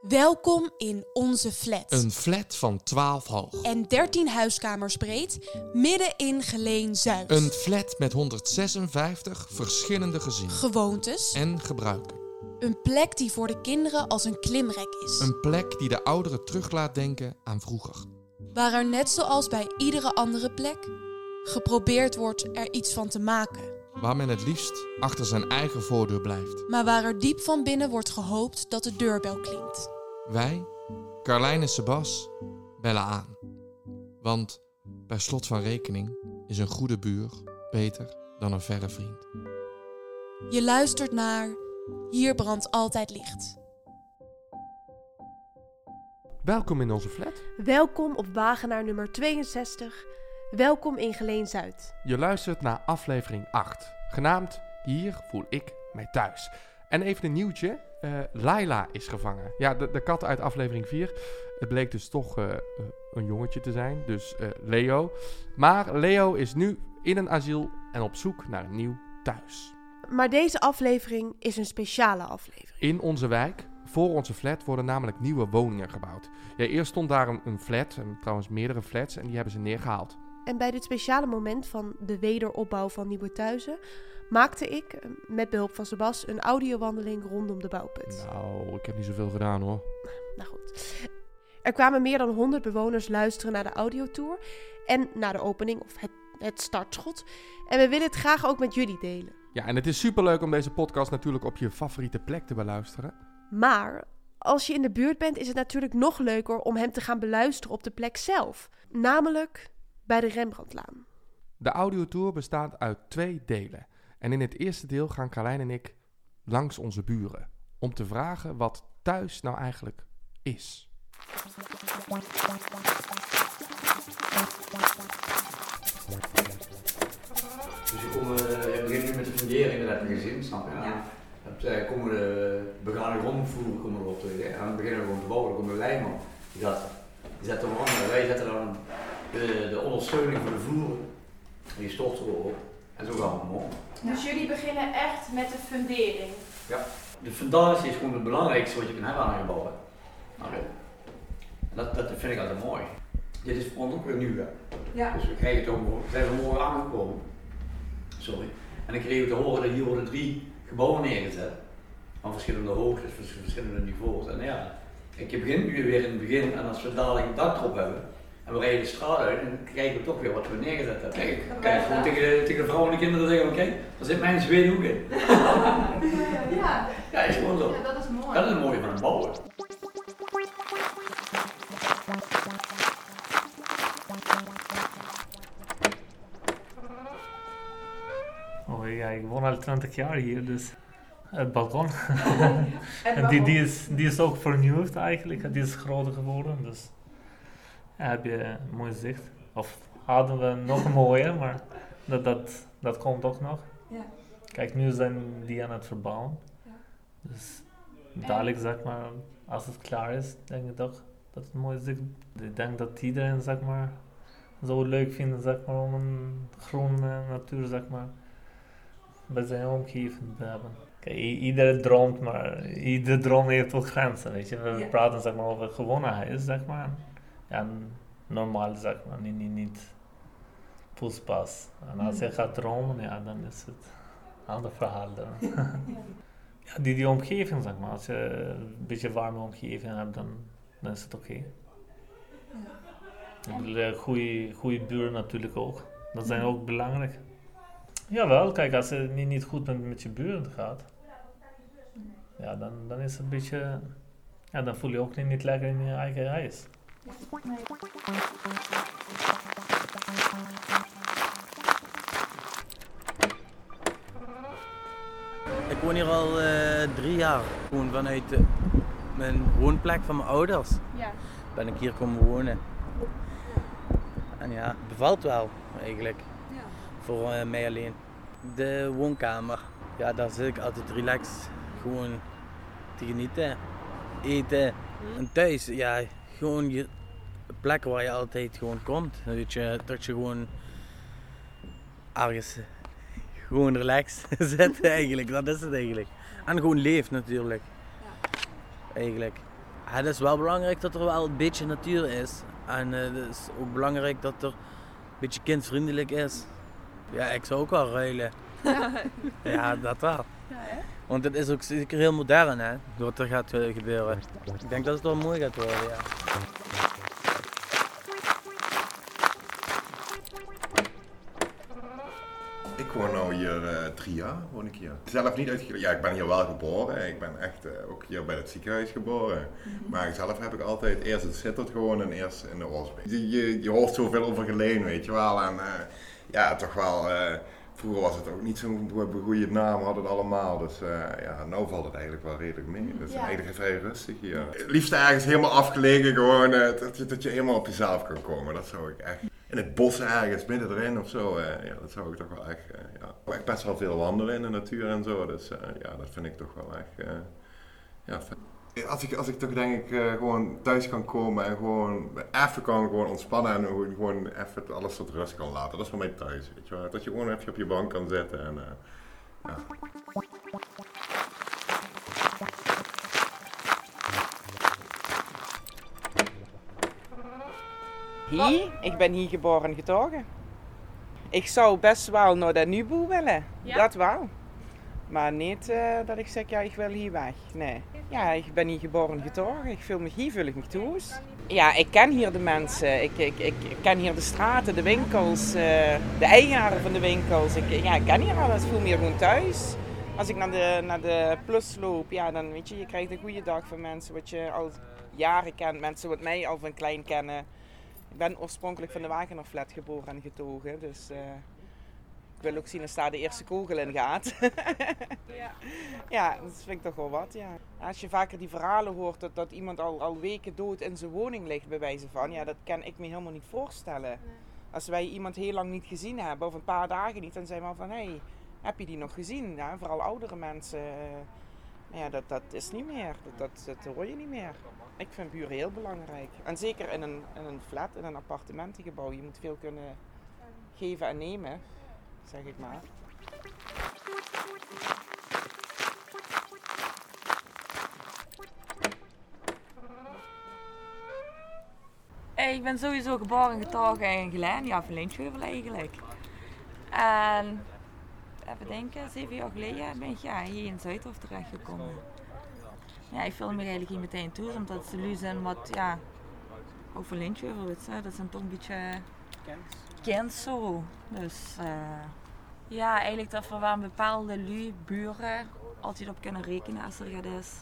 Welkom in onze flat. Een flat van 12 hoog. En 13 huiskamers breed, midden in Geleen Zuid. Een flat met 156 verschillende gezinnen Gewoontes. en gebruiken. Een plek die voor de kinderen als een klimrek is. Een plek die de ouderen terug laat denken aan vroeger. Waar er net zoals bij iedere andere plek geprobeerd wordt er iets van te maken. Waar men het liefst achter zijn eigen voordeur blijft. Maar waar er diep van binnen wordt gehoopt dat de deurbel klinkt. Wij, Carlijn en Sebas, bellen aan. Want per slot van rekening is een goede buur beter dan een verre vriend. Je luistert naar Hier brandt altijd licht. Welkom in onze flat. Welkom op Wagenaar nummer 62. Welkom in Geleen Zuid. Je luistert naar aflevering 8, genaamd Hier voel ik mij thuis. En even een nieuwtje, eh Laila is gevangen. Ja, de, de kat uit aflevering 4. Het bleek dus toch eh, eh, een jongetje te zijn, dus Leo. Maar Leo is nu in een asiel en op zoek naar een nieuw thuis. Maar deze aflevering is een speciale aflevering. In onze wijk, voor onze flat, worden namelijk nieuwe woningen gebouwd. Ja, eerst stond daar een, een flat, en trouwens meerdere flats, en die hebben ze neergehaald. En bij dit speciale moment van de wederopbouw van nieuwe thuizen maakte ik, eh, met behulp van Sebas, een audiowandeling rondom de bouwput. Nou, ik heb niet zoveel gedaan hoor. Nou goed. Er kwamen meer dan 100 bewoners luisteren naar de audiotour en naar de opening of het, het startschot. En we willen het graag ook met jullie delen. Ja, en het is superleuk om deze podcast natuurlijk op je favoriete plek te beluisteren. Maar als je in de buurt bent, is het natuurlijk nog leuker om hem te gaan beluisteren op de plek zelf. Namelijk bij de Rembrandtlaan. De audiotour bestaat uit twee delen. En in het eerste deel gaan Carlijn en ik langs onze buren. Om te vragen wat thuis nou eigenlijk is. Dus je, komt, eh, je begint nu met de fundering, dat heb je gezien, snap je? Ja. Dan heb je- komen de begane grondvoeren komen erop terug. Hè? En dan beginnen we gewoon te bouwen. Dan komt de lijnman, die, gaat, die zet hem aan. Wij zetten dan de, de ondersteuning voor de vloeren. En die stort erop. En zo gaan we op. Dus jullie beginnen echt met de fundering. De fundatie is gewoon het belangrijkste wat je kan hebben aan een gebouw. En dat, dat vind ik altijd mooi. Dit is voor ons ook weer nieuw. Hè? Ja. Dus we krijgen het ook, we zijn vanmorgen aangekomen. Sorry. En dan kregen we te horen dat hier worden drie gebouwen neergezet. Van verschillende hoogtes, vers- verschillende niveaus. En ja, ik begin nu weer in het begin en als we dadelijk het dak erop hebben. En we rijden de straat uit en kijken we toch weer wat we neergezet hebben. Kijk, kijk gewoon tegen, de, tegen de vrouwen en de kinderen zeggen, oké, daar zit mijn zweethoek in. Ja, Ja, is gewoon zo. ja, dat is mooi. Dat is het mooie van het bouwen. Oh ja, ik woon al 20 jaar hier, dus het balkon. En En die, die, is, die is ook vernieuwd eigenlijk, die is groter geworden, dus heb je mooi zicht. Of hadden we nog mooier, maar dat, dat, dat komt ook nog. Ja. Kijk, nu zijn die aan het verbouwen. Ja. Dus dadelijk, zeg maar, als het klaar is, denk ik toch dat het mooi zicht. Ik denk dat iedereen, zeg maar, zo leuk vindt, zeg maar, om een groene natuur, zeg maar, bij zijn omgeving te hebben. Kijk, iedereen droomt, maar iedere droom heeft ook grenzen, weet je. We Ja. praten, zeg maar, over gewone huis, zeg maar. Normaal, zeg maar, niet, niet, niet poespas. En als je Mm. gaat dromen, ja, dan is het een ander verhaal dan. Ja, die, die omgeving, zeg maar. Als je een beetje warme omgeving hebt, dan, dan is het oké. Eh, Goede, goede buren natuurlijk ook. Dat zijn ook belangrijk. Jawel, kijk, als het niet, niet goed met, met je buren gaat, ja, dan, dan is het een beetje. Ja, dan voel je ook niet, niet lekker in je eigen huis. Ik woon hier al eh, drie jaar. Gewoon vanuit eh, mijn woonplek van mijn ouders Ja. ben ik hier komen wonen. En ja, het bevalt wel eigenlijk. Ja. Voor eh, mij alleen. De woonkamer, ja, daar zit ik altijd relaxed. Gewoon te genieten. Eten. En thuis, ja, gewoon je plekken waar je altijd gewoon komt. Weet je, dat je gewoon ergens gewoon relaxed zit eigenlijk. Dat is het eigenlijk. En gewoon leeft natuurlijk. Eigenlijk. Ja, het is wel belangrijk dat er wel een beetje natuur is. En eh, het is ook belangrijk dat er een beetje kindvriendelijk is. Ja, ik zou ook wel ruilen. Ja, dat wel. Want het is ook zeker heel modern, hè, wat er gaat eh, gebeuren. Ik denk dat het wel mooi gaat worden, ja. Ik woon nu hier eh, drie jaar, woon ik hier. Zelf niet uitgekomen. Ja, ik ben hier wel geboren. Ik ben echt eh, ook hier bij het ziekenhuis geboren. Maar zelf heb ik altijd eerst in Sittard gewoond en eerst in de Osby. Je, je, je hoort zoveel over Geleen, weet je wel. En eh, ja, toch wel... vroeger was het ook niet zo'n go- goede naam, hadden het allemaal. Dus eh, ja, nu valt het eigenlijk wel redelijk mee. Het is Ja. eigenlijk vrij rustig hier. Het liefst ergens helemaal afgelegen, gewoon eh, dat, je, dat je helemaal op jezelf kan komen. Dat zou ik echt... In het bos ergens, midden erin of zo. eh, ja, dat zou ik toch wel echt... ja. Ik best wel veel wandelen in de natuur en zo. Dus ja, dat vind ik toch wel echt... ja, fijn. Als ik, als ik toch denk ik eh, gewoon thuis kan komen en gewoon even kan gewoon ontspannen en gewoon, gewoon even alles tot rust kan laten. Dat is voor mij thuis, weet je wel. Dat je gewoon even op je bank kan zitten en... eh, ja. Hier? Ik ben hier geboren en getogen. Ik zou best wel naar de Nubo willen. Ja? Dat wel. Maar niet eh, dat ik zeg, ja, ik wil hier weg. Nee. Ja, ik ben hier geboren en getogen. Ik voel me hier, voel ik thuis. Ja, ik ken hier de mensen. Ik, ik, ik ken hier de straten, de winkels, eh, de eigenaren van de winkels. Ik, ja, ik ken hier alles. Ik voel me hier gewoon thuis. Als ik naar de, naar de plus loop, ja, dan weet je, je krijgt een goede dag van mensen wat je al jaren kent. Mensen wat mij al van klein kennen. Ik ben oorspronkelijk van de Wagenerflat geboren en getogen. Dus eh, ik wil ook zien als daar de eerste kogel in gaat. Ja. ja, dat vind ik toch wel wat, ja. Als je vaker die verhalen hoort dat, dat iemand al, al weken dood in zijn woning ligt, bij wijze van, ja, dat kan ik me helemaal niet voorstellen. Als wij iemand heel lang niet gezien hebben, of een paar dagen niet, dan zijn we al van, hé, hey, heb je die nog gezien? Ja, vooral oudere mensen. eh, nou ja, dat, dat is niet meer. Dat, dat, dat hoor je niet meer. Ik vind buren heel belangrijk. En zeker in een, in een flat, in een appartementengebouw. Je moet veel kunnen geven en nemen, zeg ik maar. Eh, Ik ben sowieso geboren en getogen in Geleen, ja, van Lintjeheuvel eigenlijk. En even denken, zeven jaar geleden ben ik ja, hier in Zuidhof terechtgekomen. Ja, ik voelde me eigenlijk hier meteen toe, omdat ze lui zijn wat, ja, weet je, dat zijn toch een beetje kent zo. Dus eh, ja, eigenlijk dat we waar een bepaalde lui, buren, altijd op kunnen rekenen als er gaat is.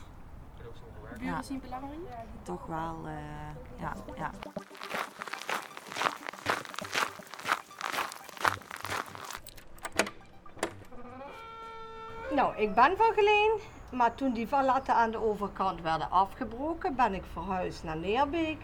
Buren Ja. zien belangrijk? Toch wel, eh, ja, ja. Nou, ik ben van Geleen, maar toen die valletten aan de overkant werden afgebroken, ben ik verhuisd naar Neerbeek.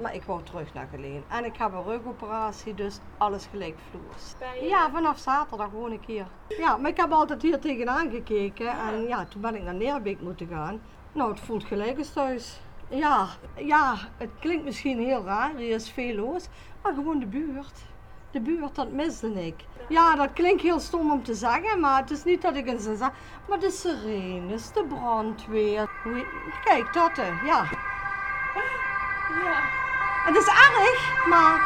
Maar ik wou terug naar Geleen. En ik heb een rugoperatie, dus alles gelijk vloers. Ja, vanaf zaterdag woon ik hier. Ja, maar ik heb altijd hier tegenaan gekeken en ja, toen ben ik naar Neerbeek moeten gaan. Nou, het voelt gelijk als thuis. Ja, ja, het klinkt misschien heel raar, hier is veel los, maar gewoon de buurt. De buurt, dat miste ik. Ja, dat klinkt heel stom om te zeggen, maar het is niet dat ik een zin zeg. Maar de sirenes, de brandweer. Kijk, dat, ja. Ja. Het is erg, maar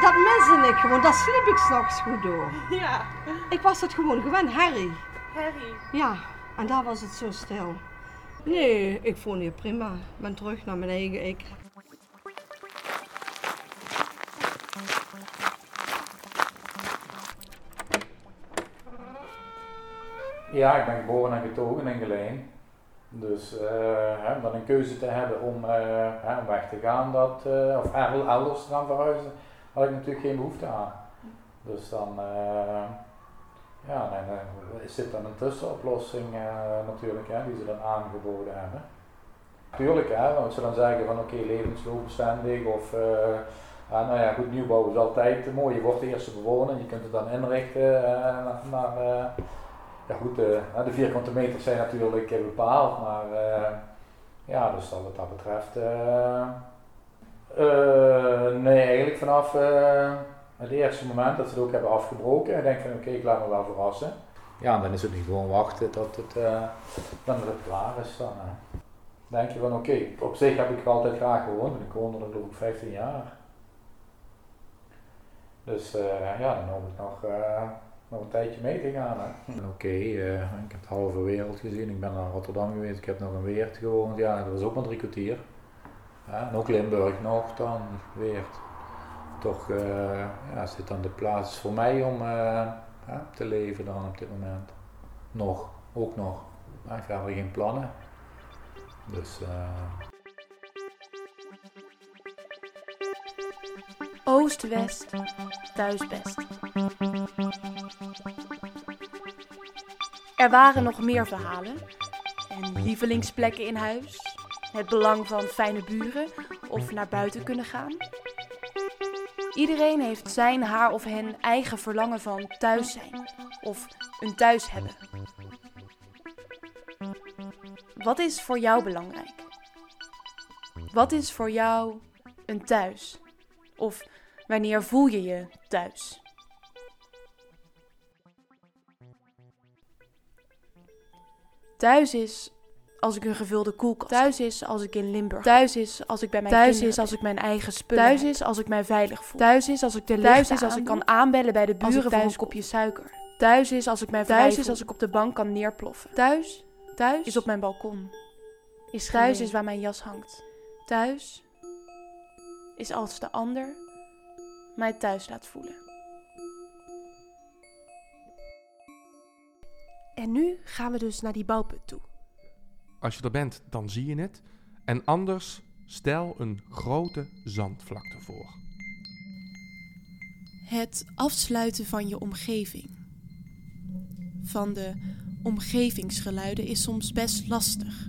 dat miste ik gewoon. Daar sliep ik s'nachts goed door. Ja. Ik was het gewoon gewend, Harry. Harry. Ja, en daar was het zo stil. Nee, ik vond hier prima. Ik ben terug naar mijn eigen ik. Ja, ik ben geboren en getogen in Geleen. Dus eh, hè, dan een keuze te hebben om, eh, weg te gaan, dat, eh, of el- elders te gaan verhuizen, had ik natuurlijk geen behoefte aan. Dus dan, ja, dan dit dan een tussenoplossing natuurlijk, hè, die ze dan aangeboden hebben. Tuurlijk, hè, als ze dan zeggen van oké, levensloopbestendig of nou ja, goed, nieuwbouw is altijd mooi. Je wordt de eerste bewoner en je kunt het dan inrichten naar, ja goed, eh, de vierkante meters zijn natuurlijk bepaald, maar eh, ja, dus dat wat dat betreft, eh, nee, eigenlijk vanaf het eerste moment dat ze het ook hebben afgebroken, denk ik van oké, ik laat me wel verrassen. Ja, dan is het nu gewoon wachten tot het, dan het klaar is. Dan, denk je van oké, op zich heb ik altijd graag gewoond. Ik woonde er geloof ik 15 jaar. Dus ja, dan hoop ik nog, nog een tijdje mee te gaan. Oké, eh, ik heb de halve wereld gezien. Ik ben naar Rotterdam geweest. Ik heb nog in Weert gewoond. Ja, dat was ook maar drie kwartier. En ook Limburg nog dan, Weert. Toch eh, ja, zit dan de plaats voor mij om eh, te leven dan op dit moment. Nog, ook nog. Ik heb er geen plannen. Dus Oost-West, thuisbest. Er waren nog meer verhalen en lievelingsplekken in huis. Het belang van fijne buren of naar buiten kunnen gaan. Iedereen heeft zijn, haar of hen eigen verlangen van thuis zijn of een thuis hebben. Wat is voor jou belangrijk? Wat is voor jou een thuis? Of wanneer voel je je thuis? Thuis is als ik een gevulde koelkast. Thuis is als ik in Limburg. Thuis is als ik bij mijn Thuis is als ik mijn eigen spullen. Thuis is als ik mij veilig voel. Thuis is als ik de Thuis is als ik kan aanbellen bij de buren voor een kopje suiker. Thuis is als ik mij Thuis is als ik op de bank kan neerploffen. Thuis, thuis is op mijn balkon. Is thuis is waar mijn jas hangt. Thuis is als de ander mij thuis laat voelen. En nu gaan we dus naar die bouwput toe. Als je er bent, dan zie je het. En anders stel een grote zandvlakte voor. Het afsluiten van je omgeving. Van de omgevingsgeluiden is soms best lastig.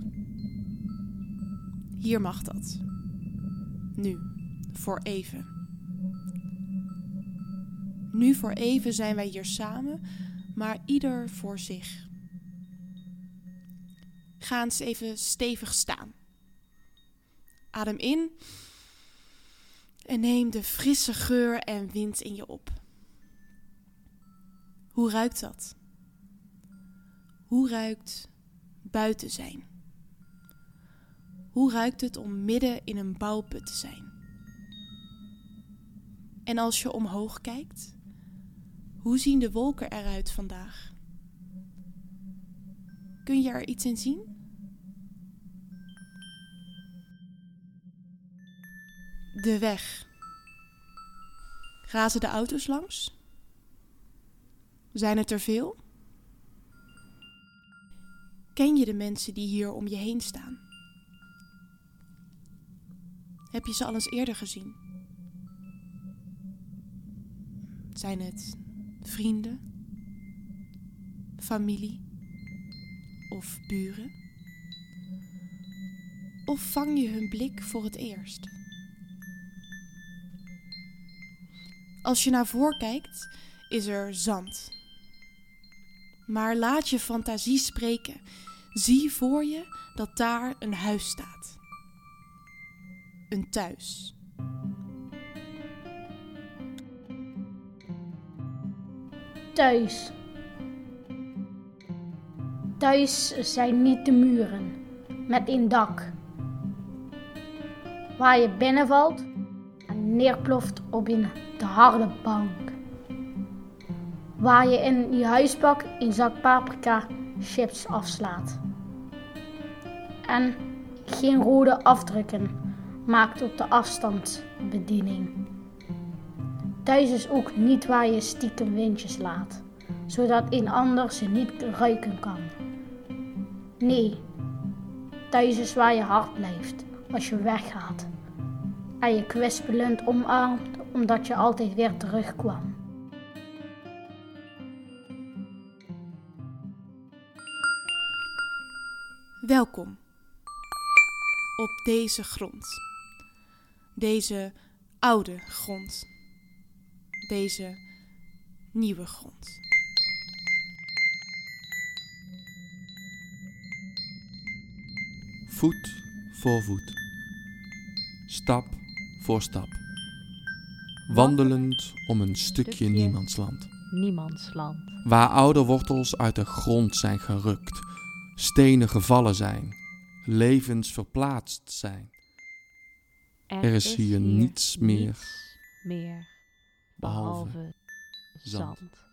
Hier mag dat. Nu, voor even. Nu voor even zijn wij hier samen, maar ieder voor zich. Ga eens even stevig staan. Adem in en neem de frisse geur en wind in je op. Hoe ruikt dat? Hoe ruikt buiten zijn? Hoe ruikt het om midden in een bouwput te zijn? En als je omhoog kijkt, hoe zien de wolken eruit vandaag? Kun je er iets in zien? De weg. Razen de auto's langs? Zijn het er veel? Ken je de mensen die hier om je heen staan? Heb je ze al eens eerder gezien? Zijn het vrienden, familie of buren? Of vang je hun blik voor het eerst? Als je naar voren kijkt, is er zand. Maar laat je fantasie spreken. Zie voor je dat daar een huis staat. Een thuis. Thuis. Thuis zijn niet de muren met een dak. Waar je binnenvalt en neerploft op een de harde bank. Waar je in je huisbak een zak paprika chips afslaat. En geen rode afdrukken maakt op de afstandsbediening. Thuis is ook niet waar je stiekem windjes laat, zodat een ander ze niet ruiken kan. Nee, thuis is waar je hart blijft als je weggaat. En je kwispelend omarmt omdat je altijd weer terugkwam. Welkom op deze grond. Deze oude grond. Deze nieuwe grond. Voet voor voet. Stap voor stap. Wandelend om een stukje niemandsland. Niemandsland. Waar oude wortels uit de grond zijn gerukt, stenen gevallen zijn, levensverplaatst zijn. Er is hier niets meer meer behalve behalve zand. zand.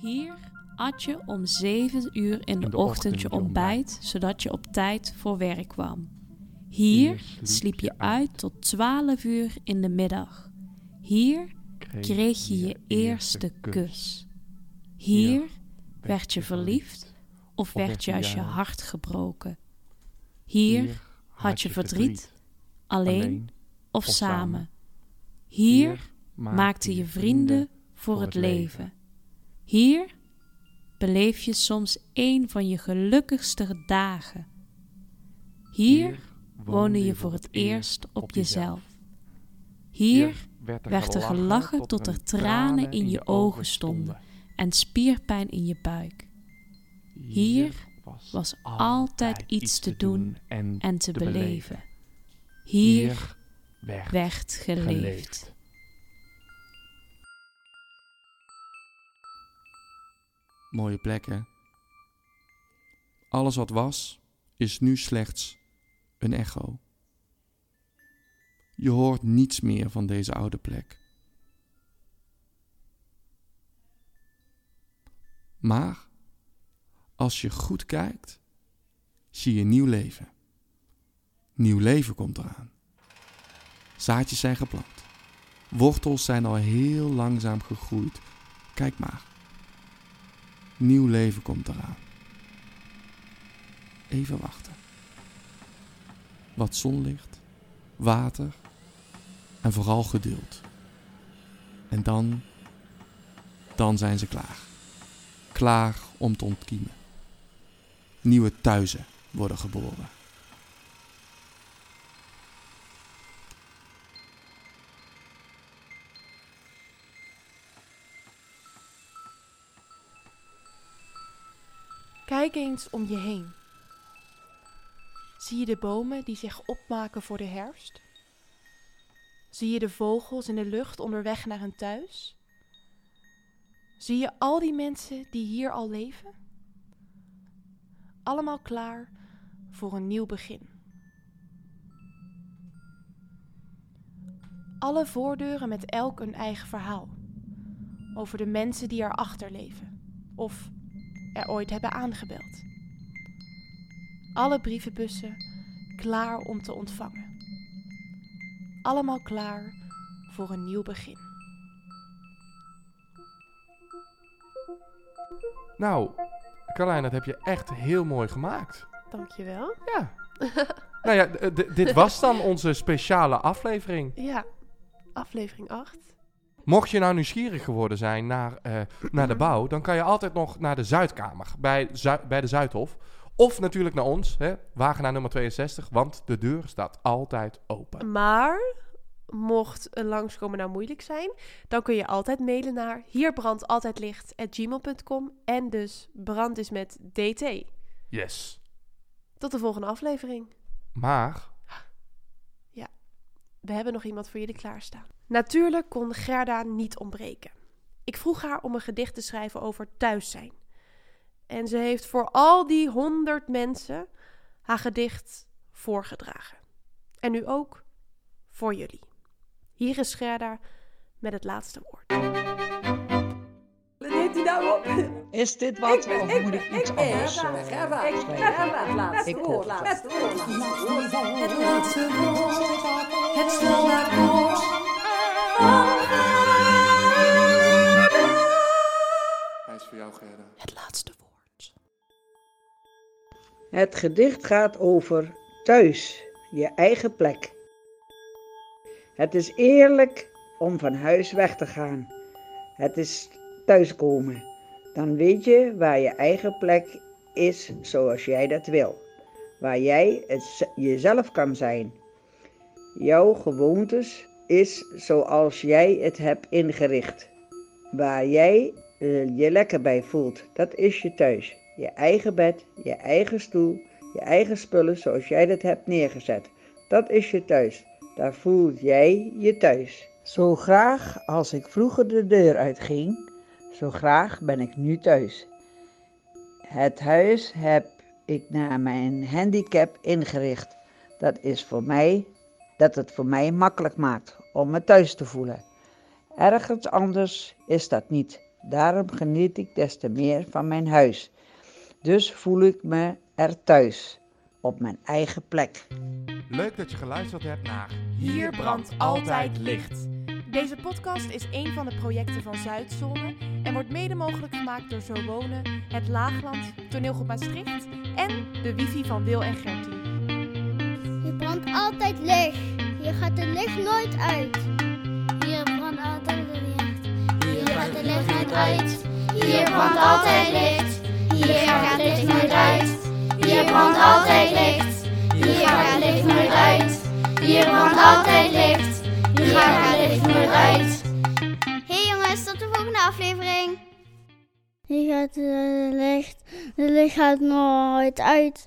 Hier at je om 7 uur in de, ochtend je ontbijt, zodat je op tijd voor werk kwam. Hier sliep je uit tot 12 uur in de middag. Hier kreeg je je eerste kus. Hier werd je verliefd of werd juist je hart gebroken. Hier had je verdriet, alleen of samen. Hier maakte je vrienden voor het leven. Hier beleef je soms een van je gelukkigste dagen. Hier woonde je voor het eerst op jezelf. Hier werd er gelachen tot er tranen in je ogen stonden en spierpijn in je buik. Hier was altijd iets te doen en te beleven. Hier werd geleefd. Mooie plek, hè? Alles wat was, is nu slechts een echo. Je hoort niets meer van deze oude plek. Maar als je goed kijkt, zie je nieuw leven. Nieuw leven komt eraan. Zaadjes zijn geplant. Wortels zijn al heel langzaam gegroeid. Kijk maar. Nieuw leven komt eraan. Even wachten. Wat zonlicht, water en vooral geduld. En dan, dan zijn ze klaar. Klaar om te ontkiemen. Nieuwe thuizen worden geboren. Kijk eens om je heen. Zie je de bomen die zich opmaken voor de herfst? Zie je de vogels in de lucht onderweg naar hun thuis? Zie je al die mensen die hier al leven? Allemaal klaar voor een nieuw begin. Alle voordeuren met elk een eigen verhaal. Over de mensen die erachter leven. Of er ooit hebben aangebeld. Alle brievenbussen klaar om te ontvangen. Allemaal klaar voor een nieuw begin. Nou, Carlijn, dat heb je echt heel mooi gemaakt. Dankjewel. Ja. Nou ja, dit was dan onze speciale aflevering. Ja, aflevering 8. Mocht je nou nieuwsgierig geworden zijn naar, eh, naar de bouw, dan kan je altijd nog naar de Zuidkamer bij, Zu- bij de Zuidhof. Of natuurlijk naar ons, hè, Wagenaar nummer 62, want de deur staat altijd open. Maar mocht een langskomen nou moeilijk zijn, dan kun je altijd mailen naar hierbrandt@gmail.com en dus brand is met dt. Yes. Tot de volgende aflevering. Maar, Ja, we hebben nog iemand voor jullie klaarstaan. Natuurlijk kon Gerda niet ontbreken. Ik vroeg haar om een gedicht te schrijven over thuis zijn. En ze heeft voor al die honderd mensen haar gedicht voorgedragen. En nu ook voor jullie. Hier is Gerda met het laatste woord. Neemt hij nou op? Is dit wat? of moet ik iets anders Gerda, eh, Gerda, schrijven? Gerda, het laatste Ik woord, het het. laatste woord, het laatste woord. Het laatste Hij is voor jou, Gerda. Het laatste woord. Het gedicht gaat over thuis, je eigen plek. Het is eerlijk om van huis weg te gaan. Het is thuiskomen. Dan weet je waar je eigen plek is zoals jij dat wil. Waar jij jezelf kan zijn. Jouw gewoontes is zoals jij het hebt ingericht. Waar jij eh, je lekker bij voelt, dat is je thuis. Je eigen bed, je eigen stoel, je eigen spullen zoals jij dat hebt neergezet. Dat is je thuis. Daar voel jij je thuis. Zo graag als ik vroeger de deur uitging, zo graag ben ik nu thuis. Het huis heb ik naar mijn handicap ingericht. Dat is voor mij dat het voor mij makkelijk maakt om me thuis te voelen. Ergens anders is dat niet. Daarom geniet ik des te meer van mijn huis. Dus voel ik me er thuis, op mijn eigen plek. Leuk dat je geluisterd hebt naar Hier brandt altijd licht. Deze podcast is een van de projecten van Zuidzone en wordt mede mogelijk gemaakt door Zo Wonen, Het Laagland, Toneelgroep Maastricht en de wifi van Wil en Gertie. Hier brandt altijd licht. Hier gaat de licht nooit uit. Hier brandt altijd licht. Hier gaat de licht nooit uit. Hier brandt altijd licht. Hier gaat het licht nooit uit. Hier brandt altijd licht. Hier gaat het licht nooit uit. Hier brandt altijd licht. Hier gaat het licht nooit uit. Hey jongens, tot de volgende aflevering. Hier gaat het licht. De licht gaat nooit uit.